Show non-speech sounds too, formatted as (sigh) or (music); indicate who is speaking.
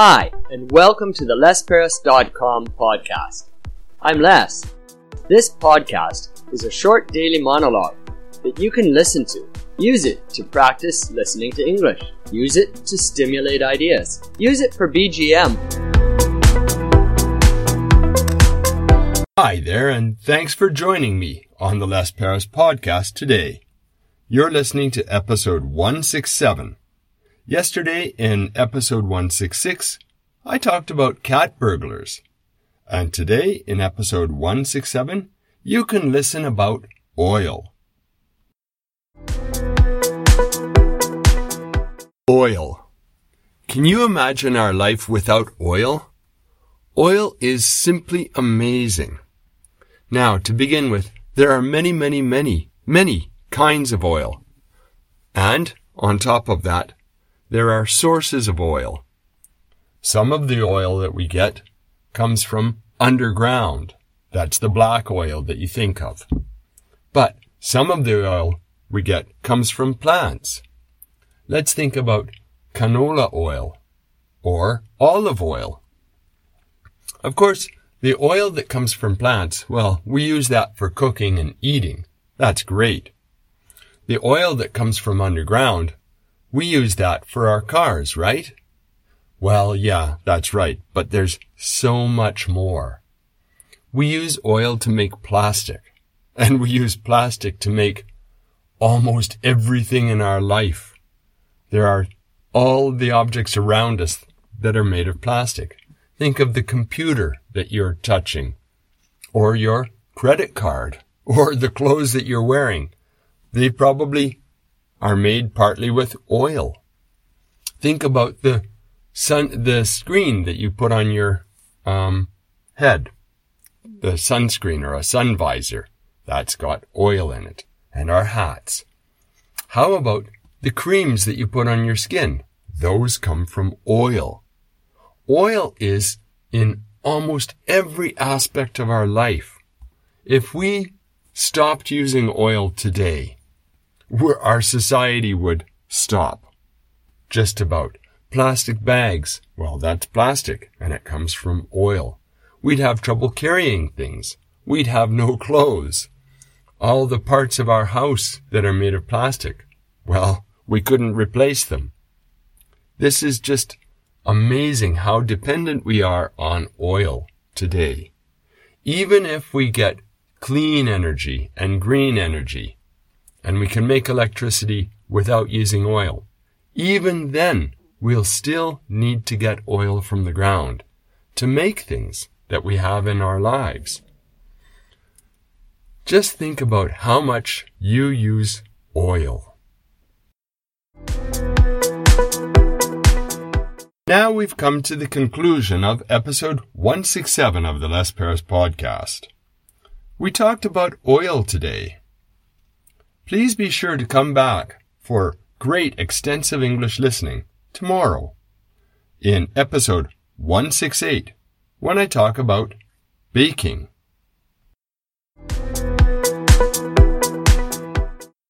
Speaker 1: Hi, and welcome to the LesPerras.com podcast. I'm Les. This podcast is a short daily monologue that you can listen to. Use it to practice listening to English. Use it to stimulate ideas. Use it for BGM.
Speaker 2: Hi there, and thanks for joining me on the Les Perras podcast today. You're listening to episode 167 Yesterday in episode 166, I talked about cat burglars. And today in episode 167, you can listen about oil. Oil. Can you imagine our life without oil? Oil is simply amazing. Now, to begin with, there are many, many, many, many kinds of oil. And, on top of that, there are sources of oil. Some of the oil that we get comes from underground. That's the black oil that you think of. But some of the oil we get comes from plants. Let's think about canola oil or olive oil. Of course, the oil that comes from plants, well, we use that for cooking and eating. That's great. The oil that comes from underground, we use that for our cars, right? Well, yeah, that's right, but there's so much more. We use oil to make plastic, (laughs) and we use plastic to make almost everything in our life. There are all the objects around us that are made of plastic. Think of the computer that you're touching, or your credit card, (laughs) or the clothes that you're wearing. They probably are made partly with oil. Think about the sun, the screen that you put on your um, head, the sunscreen or a sun visor. That's got oil in it, and our hats. How about the creams that you put on your skin? Those come from oil. Oil is in almost every aspect of our life. If we stopped using oil today, our society would stop. Just about. Plastic bags. Well, that's plastic, and it comes from oil. We'd have trouble carrying things. We'd have no clothes. All the parts of our house that are made of plastic. Well, we couldn't replace them. This is just amazing how dependent we are on oil today. Even if we get clean energy and green energy, and we can make electricity without using oil. Even then, we'll still need to get oil from the ground to make things that we have in our lives. Just think about how much you use oil. Now we've come to the conclusion of episode 167 of the Les Perras podcast. We talked about oil today, Please be sure to come back for great extensive English listening tomorrow in episode 168 when I talk about baking.